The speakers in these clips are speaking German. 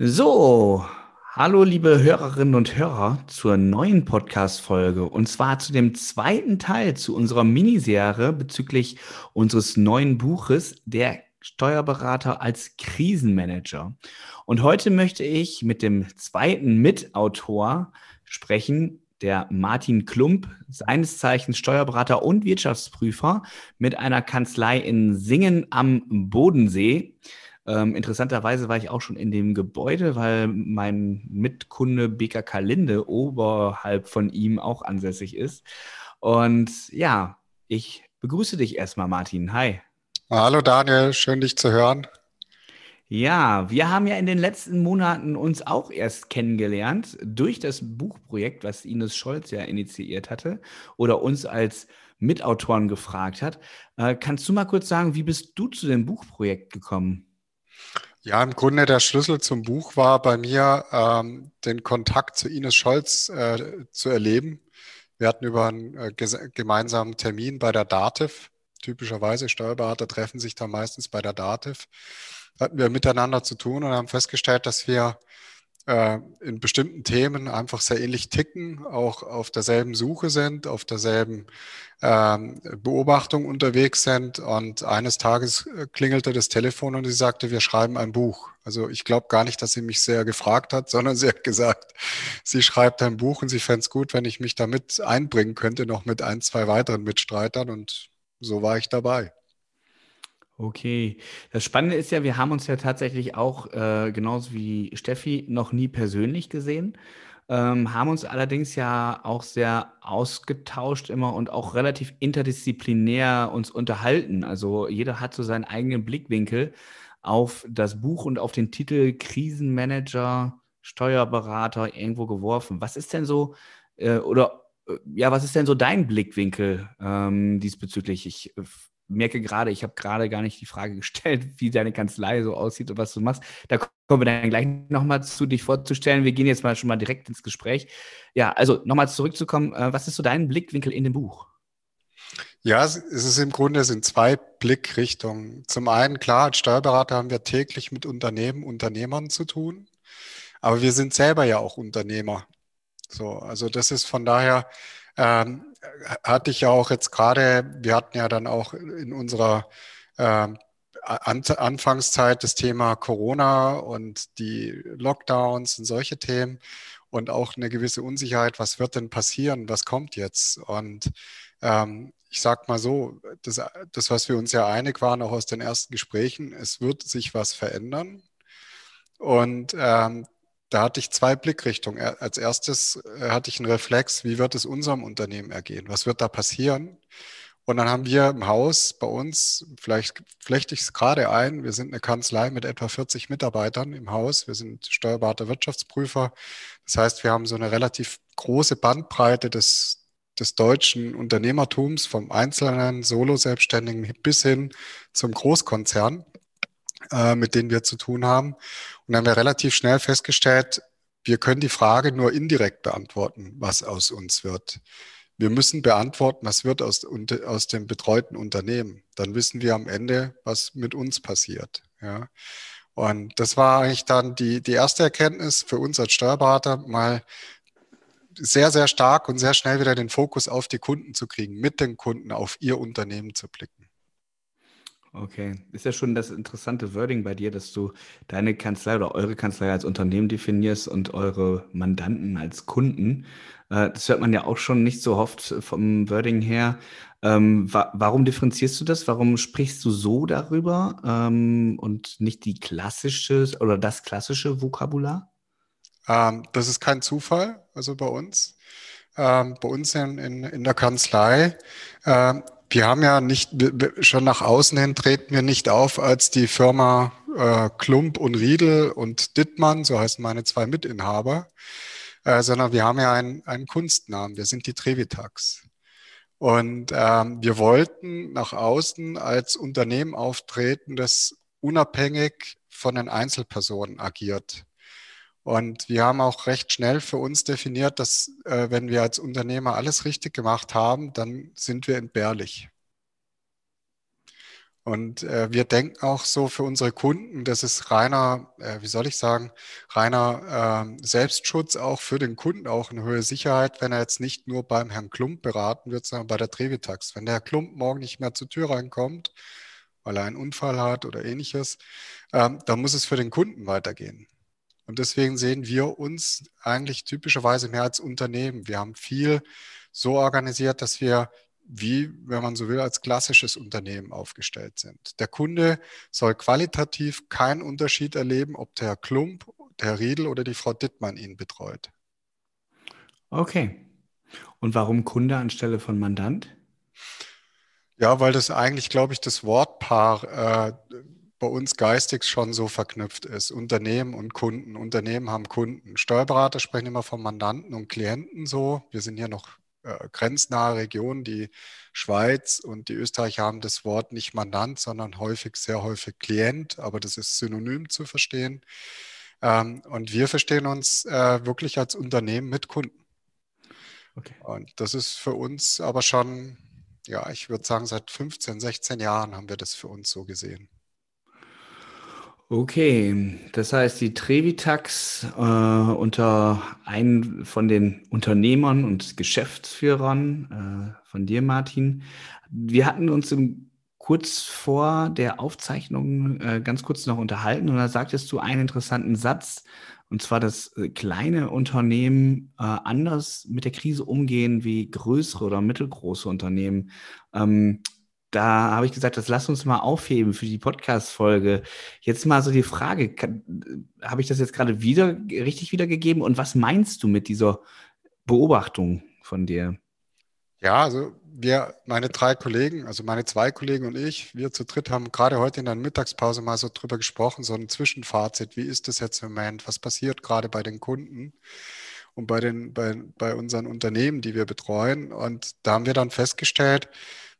So, hallo liebe Hörerinnen und Hörer zur neuen Podcast-Folge und zwar zu dem zweiten Teil zu unserer Miniserie bezüglich unseres neuen Buches, der Steuerberater als Krisenmanager. Und heute möchte ich mit dem zweiten Mitautor sprechen, der Martin Klump, seines Zeichens Steuerberater und Wirtschaftsprüfer mit einer Kanzlei in Singen am Bodensee. Ähm, interessanterweise war ich auch schon in dem Gebäude, weil mein Mitkunde BKK Linde oberhalb von ihm auch ansässig ist. Und ja, ich begrüße dich erstmal, Martin. Hi. Hallo Daniel, schön dich zu hören. Ja, wir haben ja in den letzten Monaten uns auch erst kennengelernt durch das Buchprojekt, was Ines Scholz ja initiiert hatte oder uns als Mitautoren gefragt hat. Äh, kannst du mal kurz sagen, wie bist du zu dem Buchprojekt gekommen? Ja, im Grunde der Schlüssel zum Buch war bei mir, ähm, den Kontakt zu Ines Scholz äh, zu erleben. Wir hatten über einen äh, gemeinsamen Termin bei der DATEV. Typischerweise Steuerberater treffen sich da meistens bei der DATEV. Hatten wir miteinander zu tun und haben festgestellt, dass wir äh, in bestimmten Themen einfach sehr ähnlich ticken, auch auf derselben Suche sind, auf derselben ähm, Beobachtung unterwegs sind. Und eines Tages äh, klingelte das Telefon und sie sagte, wir schreiben ein Buch. Also ich glaube gar nicht, dass sie mich sehr gefragt hat, sondern sie hat gesagt, sie schreibt ein Buch und sie fände es gut, wenn ich mich damit einbringen könnte, noch mit ein, zwei weiteren Mitstreitern. Und so war ich dabei. Okay. Das Spannende ist ja, wir haben uns ja tatsächlich auch, äh, genauso wie Steffi, noch nie persönlich gesehen, ähm, haben uns allerdings ja auch sehr ausgetauscht immer und auch relativ interdisziplinär uns unterhalten. Also jeder hat so seinen eigenen Blickwinkel auf das Buch und auf den Titel Krisenmanager, Steuerberater irgendwo geworfen. Was ist denn so, äh, oder äh, ja, was ist denn so dein Blickwinkel ähm, diesbezüglich? Ich äh, merke gerade, ich habe gerade gar nicht die Frage gestellt, wie deine Kanzlei so aussieht und was du machst. Da kommen wir dann gleich nochmal zu, dich vorzustellen. Wir gehen jetzt mal schon mal direkt ins Gespräch. Ja, also nochmal zurückzukommen, äh, was ist so dein Blickwinkel in dem Buch? Ja, es ist im Grunde sind zwei Blickrichtungen. Zum einen, klar, als Steuerberater haben wir täglich mit Unternehmen, Unternehmern zu tun, aber wir sind selber ja auch Unternehmer. So, also das ist von daher ähm, hatte ich ja auch jetzt gerade, wir hatten ja dann auch in unserer äh, Anfangszeit das Thema Corona und die Lockdowns und solche Themen und auch eine gewisse Unsicherheit, was wird denn passieren, was kommt jetzt? Und ähm, ich sag mal so, das, das, was wir uns ja einig waren, auch aus den ersten Gesprächen, es wird sich was verändern. Und ähm, da hatte ich zwei Blickrichtungen. Als erstes äh, hatte ich einen Reflex, wie wird es unserem Unternehmen ergehen? Was wird da passieren? Und dann haben wir im Haus bei uns, vielleicht flechte ich es gerade ein, wir sind eine Kanzlei mit etwa 40 Mitarbeitern im Haus. Wir sind steuerbare Wirtschaftsprüfer. Das heißt, wir haben so eine relativ große Bandbreite des, des deutschen Unternehmertums, vom einzelnen Solo-Selbstständigen bis hin zum Großkonzern äh, mit denen wir zu tun haben. Und dann haben wir relativ schnell festgestellt, wir können die Frage nur indirekt beantworten, was aus uns wird. Wir müssen beantworten, was wird aus, aus dem betreuten Unternehmen. Dann wissen wir am Ende, was mit uns passiert. Ja. Und das war eigentlich dann die, die erste Erkenntnis für uns als Steuerberater, mal sehr, sehr stark und sehr schnell wieder den Fokus auf die Kunden zu kriegen, mit den Kunden auf ihr Unternehmen zu blicken. Okay, ist ja schon das interessante Wording bei dir, dass du deine Kanzlei oder eure Kanzlei als Unternehmen definierst und eure Mandanten als Kunden. Äh, das hört man ja auch schon nicht so oft vom Wording her. Ähm, wa warum differenzierst du das? Warum sprichst du so darüber ähm, und nicht die klassische oder das klassische Vokabular? Ähm, das ist kein Zufall, also bei uns. Bei uns in, in, in der Kanzlei wir haben ja nicht, schon nach außen hin treten wir nicht auf als die Firma äh, Klump und Riedel und Dittmann, so heißen meine zwei Mitinhaber, äh, sondern wir haben ja einen, einen Kunstnamen, wir sind die Trevitax. Und ähm, wir wollten nach außen als Unternehmen auftreten, das unabhängig von den Einzelpersonen agiert. Und wir haben auch recht schnell für uns definiert, dass äh, wenn wir als Unternehmer alles richtig gemacht haben, dann sind wir entbehrlich. Und äh, wir denken auch so für unsere Kunden, das ist reiner, äh, wie soll ich sagen, reiner äh, Selbstschutz auch für den Kunden, auch eine hohe Sicherheit, wenn er jetzt nicht nur beim Herrn Klump beraten wird, sondern bei der Trevitax. Wenn der Herr Klump morgen nicht mehr zur Tür reinkommt, weil er einen Unfall hat oder ähnliches, ähm, dann muss es für den Kunden weitergehen. Und deswegen sehen wir uns eigentlich typischerweise mehr als Unternehmen. Wir haben viel so organisiert, dass wir wie, wenn man so will, als klassisches Unternehmen aufgestellt sind. Der Kunde soll qualitativ keinen Unterschied erleben, ob der Herr Klump, der Herr Riedel oder die Frau Dittmann ihn betreut. Okay. Und warum Kunde anstelle von Mandant? Ja, weil das eigentlich, glaube ich, das Wortpaar äh, bei uns geistig schon so verknüpft ist. Unternehmen und Kunden. Unternehmen haben Kunden. Steuerberater sprechen immer von Mandanten und Klienten so. Wir sind hier noch äh, grenznahe Regionen, die Schweiz und die Österreicher haben das Wort nicht Mandant, sondern häufig, sehr häufig Klient, aber das ist synonym zu verstehen. Ähm, und wir verstehen uns äh, wirklich als Unternehmen mit Kunden. Okay. Und das ist für uns aber schon, ja, ich würde sagen, seit 15, 16 Jahren haben wir das für uns so gesehen. Okay, das heißt, die Trevitax äh, unter einem von den Unternehmern und Geschäftsführern äh, von dir, Martin. Wir hatten uns im, kurz vor der Aufzeichnung äh, ganz kurz noch unterhalten und da sagtest du einen interessanten Satz, und zwar, dass äh, kleine Unternehmen äh, anders mit der Krise umgehen wie größere oder mittelgroße Unternehmen. Ähm, da habe ich gesagt, das lass uns mal aufheben für die Podcast-Folge. Jetzt mal so die Frage, habe ich das jetzt gerade wieder richtig wiedergegeben? Und was meinst du mit dieser Beobachtung von dir? Ja, also wir, meine drei Kollegen, also meine zwei Kollegen und ich, wir zu dritt haben gerade heute in der Mittagspause mal so drüber gesprochen, so ein Zwischenfazit. Wie ist das jetzt im Moment? Was passiert gerade bei den Kunden? und bei, den, bei, bei unseren Unternehmen, die wir betreuen. Und da haben wir dann festgestellt,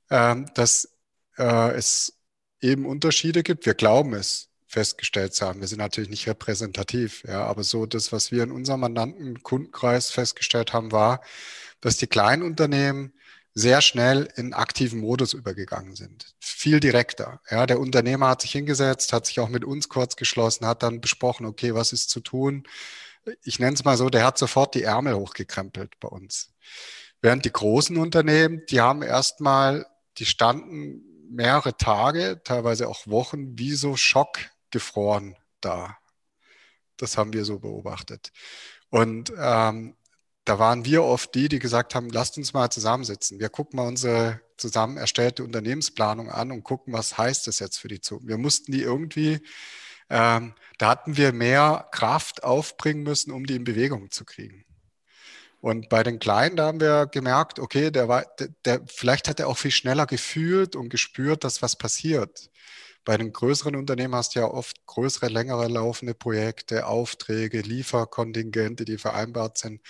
dass äh, es eben Unterschiede gibt. Wir glauben es festgestellt zu haben. Wir sind natürlich nicht repräsentativ, ja, aber so das, was wir in unserem Mandanten-Kundenkreis festgestellt haben, war, dass die kleinen Unternehmen sehr schnell in aktiven Modus übergegangen sind. Viel direkter. Ja, der Unternehmer hat sich hingesetzt, hat sich auch mit uns kurz geschlossen, hat dann besprochen, okay, was ist zu tun? Ich nenne es mal so, der hat sofort die Ärmel hochgekrempelt bei uns. Während die großen Unternehmen, die haben erstmal die standen mehrere Tage, teilweise auch Wochen, wie so schockgefroren da. Das haben wir so beobachtet. Und ähm, da waren wir oft die, die gesagt haben, lasst uns mal zusammensitzen. Wir gucken mal unsere zusammen erstellte Unternehmensplanung an und gucken, was heißt das jetzt für die Zukunft. Wir mussten die irgendwie, ähm, da hatten wir mehr Kraft aufbringen müssen, um die in Bewegung zu kriegen. Und bei den Kleinen, da haben wir gemerkt, okay, der war, der, der, vielleicht hat er auch viel schneller gefühlt und gespürt, dass was passiert. Bei den größeren Unternehmen hast du ja oft größere, längere laufende Projekte, Aufträge, Lieferkontingente, die vereinbart sind.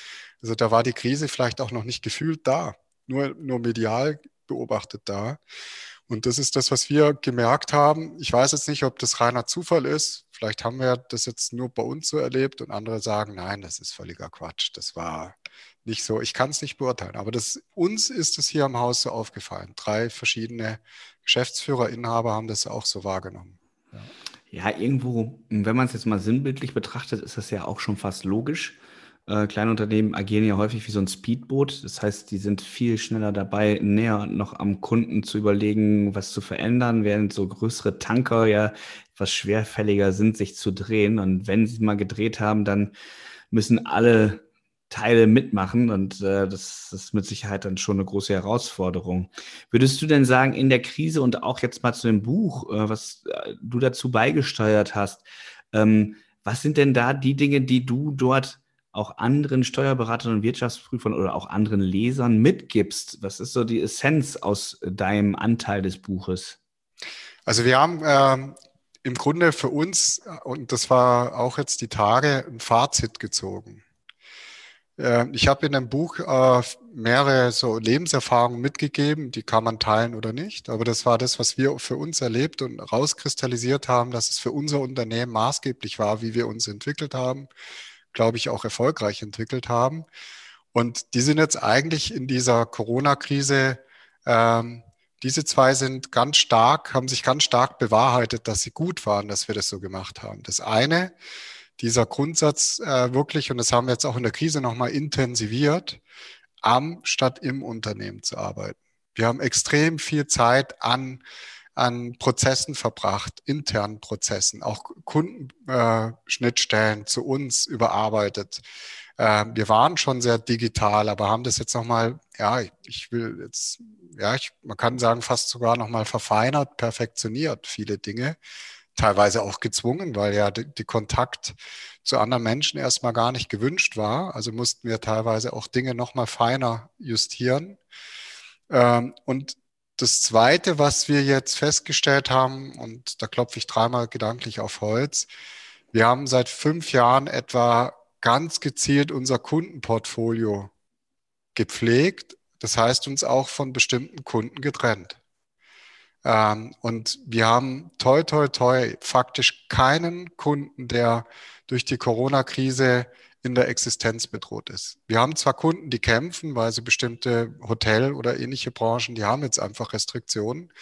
Also da war die Krise vielleicht auch noch nicht gefühlt da, nur, nur medial beobachtet da. Und das ist das, was wir gemerkt haben. Ich weiß jetzt nicht, ob das reiner Zufall ist. Vielleicht haben wir das jetzt nur bei uns so erlebt und andere sagen, nein, das ist völliger Quatsch. Das war nicht so. Ich kann es nicht beurteilen, aber das, uns ist es hier im Haus so aufgefallen. Drei verschiedene Geschäftsführer, Inhaber haben das auch so wahrgenommen. Ja. Ja, irgendwo, wenn man es jetzt mal sinnbildlich betrachtet, ist das ja auch schon fast logisch. Äh, kleine Unternehmen agieren ja häufig wie so ein Speedboot. Das heißt, die sind viel schneller dabei, näher noch am Kunden zu überlegen, was zu verändern, während so größere Tanker ja etwas schwerfälliger sind, sich zu drehen. Und wenn sie mal gedreht haben, dann müssen alle Teile mitmachen und äh, das, ist mit Sicherheit dann schon eine große Herausforderung. Würdest du denn sagen, in der Krise und auch jetzt mal zu dem Buch, äh, was äh, du dazu beigesteuert hast, ähm, was sind denn da die Dinge, die du dort auch anderen Steuerberatern und Wirtschaftsprüfern oder auch anderen Lesern mitgibst? Was ist so die Essenz aus deinem Anteil des Buches? Also wir haben ähm, im Grunde für uns, und das war auch jetzt die Tage, ein Fazit gezogen. Äh, ich habe in dem Buch äh, mehrere so Lebenserfahrungen mitgegeben, die kann man teilen oder nicht. Aber das war das, was wir für uns erlebt und rauskristallisiert haben, dass es für unser Unternehmen maßgeblich war, wie wir uns entwickelt haben, glaube ich, auch erfolgreich entwickelt haben. Und die sind jetzt eigentlich in dieser Corona-Krise ähm, diese zwei sind ganz stark, haben sich ganz stark bewahrheitet, dass sie gut waren, dass wir das so gemacht haben. Das eine, dieser Grundsatz äh, wirklich, und das haben wir jetzt auch in der Krise nochmal intensiviert, am statt im Unternehmen zu arbeiten. Wir haben extrem viel Zeit an, an Prozessen verbracht, internen Prozessen, auch Kundenschnittstellen äh, zu uns überarbeitet. Äh, wir waren schon sehr digital, aber haben das jetzt nochmal, ja, ich will jetzt, ja, ich, man kann sagen, fast sogar nochmal verfeinert, perfektioniert, viele Dinge. Teilweise auch gezwungen, weil ja die, die Kontakt zu anderen Menschen erstmal gar nicht gewünscht war. Also mussten wir teilweise auch Dinge nochmal feiner justieren. Ähm, und das Zweite, was wir jetzt festgestellt haben, und da klopfe ich dreimal gedanklich auf Holz, wir haben seit fünf Jahren etwa ganz gezielt unser Kundenportfolio gepflegt. Das heißt, uns auch von bestimmten Kunden getrennt. Ähm, und wir haben toi, toi, toi faktisch keinen Kunden, der durch die Corona-Krise in der Existenz bedroht ist. Wir haben zwar Kunden, die kämpfen, weil sie bestimmte Hotel- oder ähnliche Branchen, die haben jetzt einfach Restriktionen,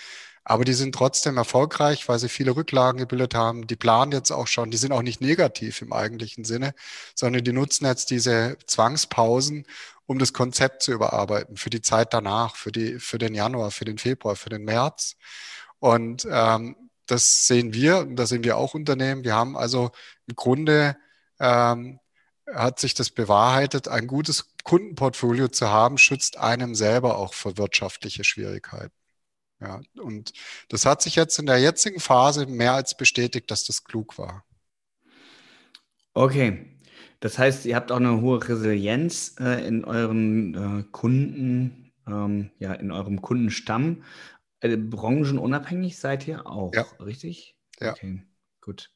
aber die sind trotzdem erfolgreich, weil sie viele Rücklagen gebildet haben. Die planen jetzt auch schon, die sind auch nicht negativ im eigentlichen Sinne, sondern die nutzen jetzt diese Zwangspausen, um das Konzept zu überarbeiten für die Zeit danach, für, die, für den Januar, für den Februar, für den März. Und ähm, das sehen wir und da sehen wir auch Unternehmen. Wir haben also im Grunde ähm, hat sich das bewahrheitet, ein gutes Kundenportfolio zu haben, schützt einem selber auch vor wirtschaftliche Schwierigkeiten. Ja, und das hat sich jetzt in der jetzigen Phase mehr als bestätigt, dass das klug war. Okay, das heißt, ihr habt auch eine hohe Resilienz äh, in euren äh, Kunden, ähm, ja, in eurem Kundenstamm. Äh, branchenunabhängig seid ihr auch, ja. richtig? Ja. Okay, gut.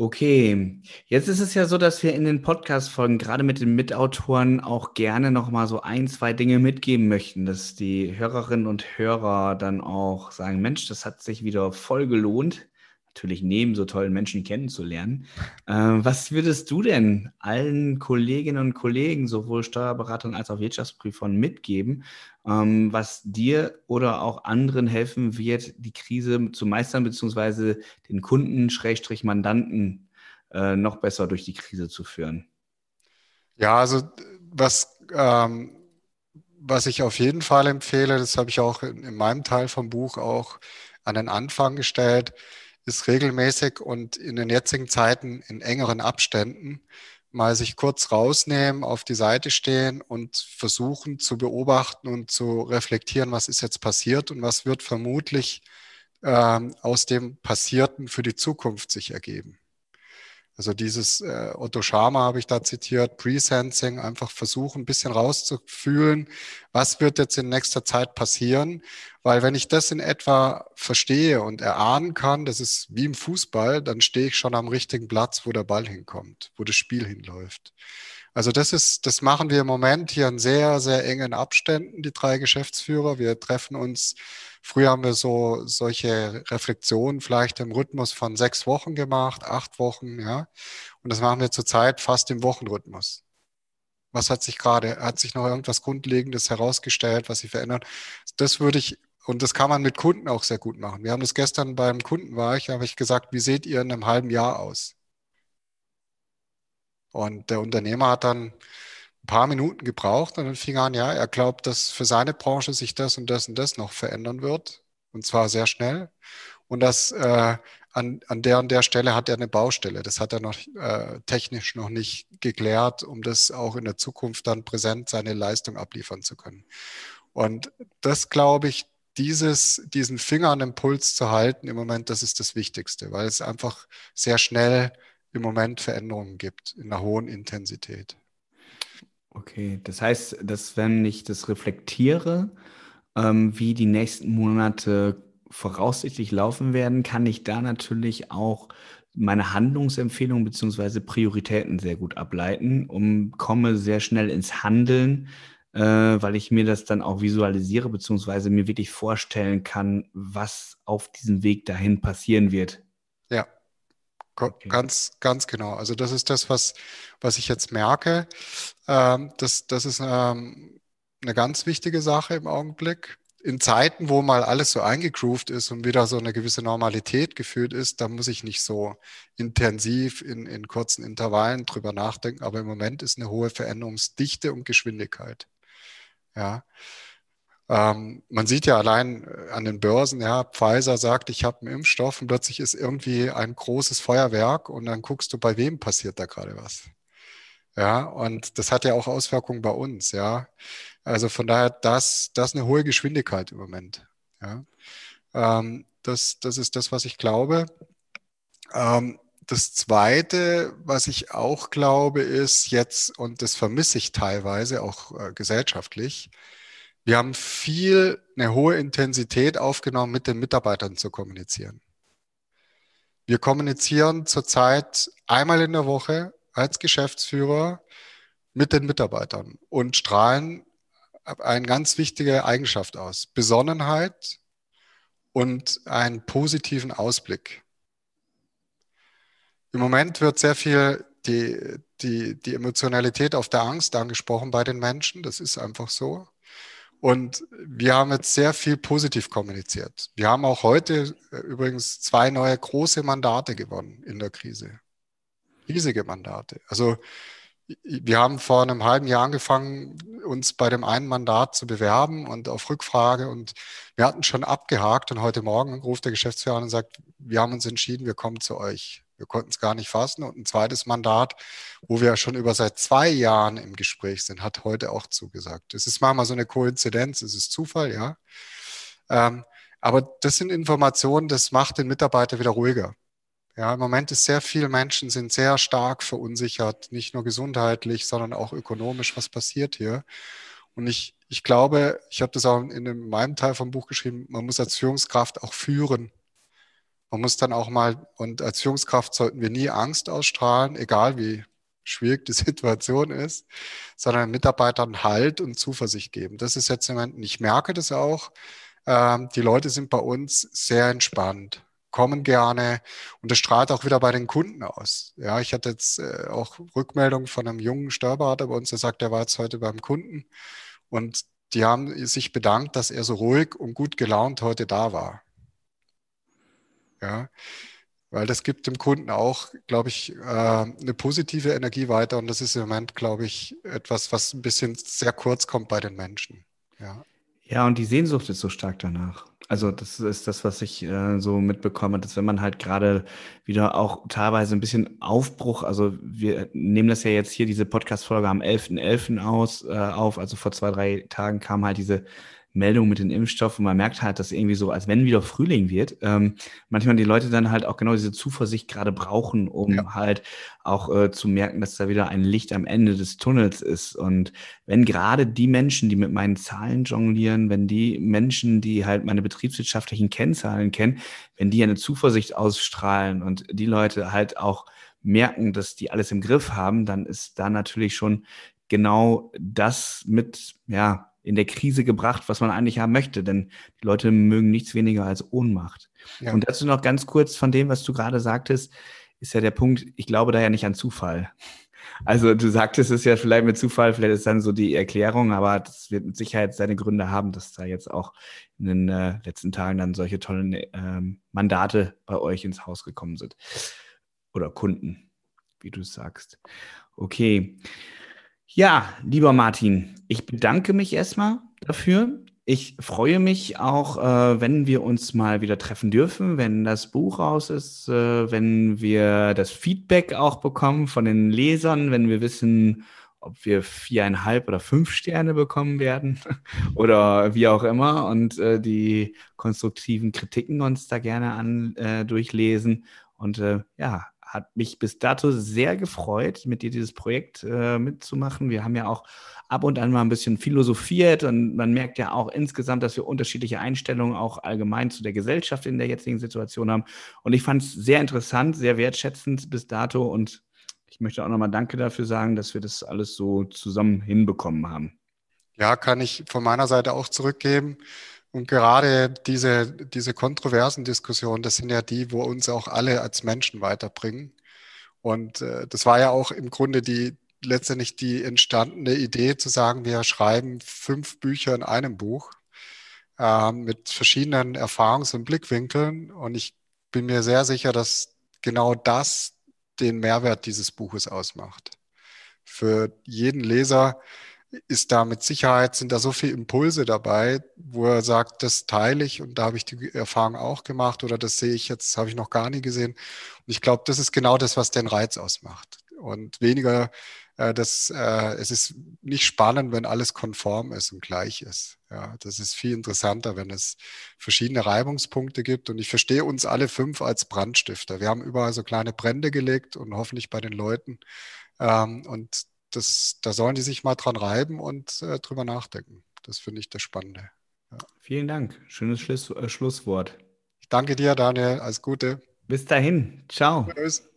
Okay, jetzt ist es ja so, dass wir in den Podcast-Folgen gerade mit den Mitautoren auch gerne nochmal so ein, zwei Dinge mitgeben möchten, dass die Hörerinnen und Hörer dann auch sagen, Mensch, das hat sich wieder voll gelohnt, natürlich neben so tollen Menschen kennenzulernen. Äh, was würdest du denn allen Kolleginnen und Kollegen, sowohl Steuerberatern als auch Wirtschaftsprüfern, mitgeben, ähm, was dir oder auch anderen helfen wird, die Krise zu meistern, beziehungsweise den Kunden, Schrägstrich Mandanten äh, noch besser durch die Krise zu führen? Ja, also was, ähm, was ich auf jeden Fall empfehle, das habe ich auch in, in meinem Teil vom Buch auch an den Anfang gestellt, ist regelmäßig und in den jetzigen Zeiten in engeren Abständen mal sich kurz rausnehmen, auf die Seite stehen und versuchen zu beobachten und zu reflektieren, was ist jetzt passiert und was wird vermutlich ähm, aus dem Passierten für die Zukunft sich ergeben. Also dieses äh, Otto Schama habe ich da zitiert, Presensing, einfach versuchen, ein bisschen rauszufühlen, was wird jetzt in nächster Zeit passieren. Weil wenn ich das in etwa verstehe und erahnen kann, das ist wie im Fußball, dann stehe ich schon am richtigen Platz, wo der Ball hinkommt, wo das Spiel hinläuft. Also das ist, das machen wir im Moment hier in sehr, sehr engen Abständen, die drei Geschäftsführer. Wir treffen uns Früher haben wir so solche Reflexionen vielleicht im Rhythmus von sechs Wochen gemacht, acht Wochen, ja. Und das machen wir zurzeit fast im Wochenrhythmus. Was hat sich gerade, hat sich noch irgendwas Grundlegendes herausgestellt, was sich verändert? Das würde ich, und das kann man mit Kunden auch sehr gut machen. Wir haben das gestern beim Kunden war ich, habe ich gesagt, wie seht ihr in einem halben Jahr aus? Und der Unternehmer hat dann paar Minuten gebraucht und dann fing an, ja, er glaubt, dass für seine Branche sich das und das und das noch verändern wird. Und zwar sehr schnell. Und dass äh, an, an der und der Stelle hat er eine Baustelle. Das hat er noch äh, technisch noch nicht geklärt, um das auch in der Zukunft dann präsent seine Leistung abliefern zu können. Und das glaube ich, dieses, diesen Finger an dem Puls zu halten im Moment, das ist das Wichtigste, weil es einfach sehr schnell im Moment Veränderungen gibt in einer hohen Intensität. Okay, das heißt, dass wenn ich das reflektiere, ähm, wie die nächsten Monate voraussichtlich laufen werden, kann ich da natürlich auch meine Handlungsempfehlungen bzw. Prioritäten sehr gut ableiten und komme sehr schnell ins Handeln, äh, weil ich mir das dann auch visualisiere bzw. mir wirklich vorstellen kann, was auf diesem Weg dahin passieren wird. Ja, Okay. Ganz, ganz genau. Also das ist das, was, was ich jetzt merke. Ähm, das, das ist ähm, eine ganz wichtige Sache im Augenblick. in Zeiten, wo mal alles so eingegroovt ist und wieder so eine gewisse Normalität gefühlt ist, da muss ich nicht so intensiv in, in kurzen Intervallen drüber nachdenken. Aber im Moment ist eine hohe Veränderungsdichte und Geschwindigkeit. Ja. Ähm, man sieht ja allein äh, an den Börsen, ja, Pfizer sagt, ich habe einen Impfstoff und plötzlich ist irgendwie ein großes Feuerwerk und dann guckst du, bei wem passiert da gerade was. Ja, und das hat ja auch Auswirkungen bei uns, ja. Also von daher, das, das eine hohe Geschwindigkeit im Moment. Ja. Ähm, das, das ist das, was ich glaube. Ähm, das Zweite, was ich auch glaube, ist jetzt, und das vermisse ich teilweise auch äh, gesellschaftlich, wir haben viel, eine hohe Intensität aufgenommen, mit den Mitarbeitern zu kommunizieren. Wir kommunizieren zurzeit einmal in der Woche als Geschäftsführer mit den Mitarbeitern und strahlen eine ganz wichtige Eigenschaft aus. Besonnenheit und einen positiven Ausblick. Im Moment wird sehr viel die, die, die Emotionalität auf der Angst angesprochen bei den Menschen. Das ist einfach so. Und wir haben jetzt sehr viel positiv kommuniziert. Wir haben auch heute äh, übrigens zwei neue große Mandate gewonnen in der Krise. Riesige Mandate. Also wir haben vor einem halben Jahr angefangen, uns bei dem einen Mandat zu bewerben und auf Rückfrage und wir hatten schon abgehakt und heute Morgen ruft der Geschäftsführer an und sagt, wir haben uns entschieden, wir kommen zu euch. Wir konnten es gar nicht fassen. Und ein zweites Mandat, wo wir schon über seit zwei Jahren im Gespräch sind, hat heute auch zugesagt. Es ist manchmal so eine Koinzidenz, es ist Zufall, ja. Ähm, aber das sind Informationen, das macht den Mitarbeiter wieder ruhiger. Ja, im Moment ist sehr viele Menschen sind sehr stark verunsichert, nicht nur gesundheitlich, sondern auch ökonomisch. Was passiert hier? Und ich, ich glaube, ich habe das auch in meinem Teil vom Buch geschrieben, man muss als Führungskraft auch führen. Man muss dann auch mal, und als Führungskraft sollten wir nie Angst ausstrahlen, egal wie schwierig die Situation ist, sondern Mitarbeitern Halt und Zuversicht geben. Das ist jetzt im Moment, ich merke das auch, ähm, die Leute sind bei uns sehr entspannt, kommen gerne und das strahlt auch wieder bei den Kunden aus. Ja, ich hatte jetzt äh, auch Rückmeldung von einem jungen Steuerberater bei uns, der sagt, er war jetzt heute beim Kunden und die haben sich bedankt, dass er so ruhig und gut gelaunt heute da war. Ja, weil das gibt dem Kunden auch, glaube ich, äh, eine positive Energie weiter und das ist im Moment, glaube ich, etwas, was ein bisschen sehr kurz kommt bei den Menschen. Ja. Ja, und die Sehnsucht ist so stark danach. Also das ist das, was ich äh, so mitbekomme, dass wenn man halt gerade wieder auch teilweise ein bisschen Aufbruch, also wir nehmen das ja jetzt hier, diese Podcast-Folge am 11.11. .11. aus äh, auf, also vor zwei, drei Tagen kam halt diese Meldung mit den Impfstoffen. Man merkt halt, dass irgendwie so, als wenn wieder Frühling wird, ähm, manchmal die Leute dann halt auch genau diese Zuversicht gerade brauchen, um ja. halt auch äh, zu merken, dass da wieder ein Licht am Ende des Tunnels ist. Und wenn gerade die Menschen, die mit meinen Zahlen jonglieren, wenn die Menschen, die halt meine betriebswirtschaftlichen Kennzahlen kennen, wenn die eine Zuversicht ausstrahlen und die Leute halt auch merken, dass die alles im Griff haben, dann ist da natürlich schon genau das mit, ja, in der Krise gebracht, was man eigentlich haben möchte. Denn die Leute mögen nichts weniger als Ohnmacht. Ja. Und dazu noch ganz kurz von dem, was du gerade sagtest, ist ja der Punkt, ich glaube da ja nicht an Zufall. Also du sagtest es ja vielleicht mit Zufall, vielleicht ist dann so die Erklärung, aber das wird mit Sicherheit seine Gründe haben, dass da jetzt auch in den äh, letzten Tagen dann solche tollen ähm, Mandate bei euch ins Haus gekommen sind. Oder Kunden, wie du sagst. Okay. Ja, lieber Martin, ich bedanke mich erstmal dafür. Ich freue mich auch, äh, wenn wir uns mal wieder treffen dürfen, wenn das Buch raus ist, äh, wenn wir das Feedback auch bekommen von den Lesern, wenn wir wissen, ob wir viereinhalb oder fünf Sterne bekommen werden oder wie auch immer und äh, die konstruktiven Kritiken uns da gerne an äh, durchlesen. Und äh, ja, hat mich bis dato sehr gefreut, mit dir dieses Projekt äh, mitzumachen. Wir haben ja auch ab und an mal ein bisschen philosophiert und man merkt ja auch insgesamt, dass wir unterschiedliche Einstellungen auch allgemein zu der Gesellschaft in der jetzigen Situation haben. Und ich fand es sehr interessant, sehr wertschätzend bis dato und ich möchte auch nochmal Danke dafür sagen, dass wir das alles so zusammen hinbekommen haben. Ja, kann ich von meiner Seite auch zurückgeben. Und gerade diese, diese kontroversen Diskussionen, das sind ja die, wo uns auch alle als Menschen weiterbringen. Und äh, das war ja auch im Grunde die letztendlich die entstandene Idee zu sagen, wir schreiben fünf Bücher in einem Buch. äh, mit verschiedenen Erfahrungs- und Blickwinkeln. Und ich bin mir sehr sicher, dass genau das den Mehrwert dieses Buches ausmacht. Für jeden Leser ist da mit Sicherheit, sind da so viele Impulse dabei, wo er sagt, das teile ich und da habe ich die Erfahrung auch gemacht oder das sehe ich jetzt, habe ich noch gar nie gesehen. Und ich glaube, das ist genau das, was den Reiz ausmacht. Und weniger, äh, das, äh, es ist nicht spannend, wenn alles konform ist und gleich ist. Ja, das ist viel interessanter, wenn es verschiedene Reibungspunkte gibt. Und ich verstehe uns alle fünf als Brandstifter. Wir haben überall so kleine Brände gelegt und hoffentlich bei den Leuten. Ähm, und das, da sollen die sich mal dran reiben und äh, drüber nachdenken. Das finde ich das Spannende. Ja. Vielen Dank. Schönes Schluss, äh, Schlusswort. Ich danke dir, Daniel. Alles Gute. Bis dahin. Ciao. Tschüss.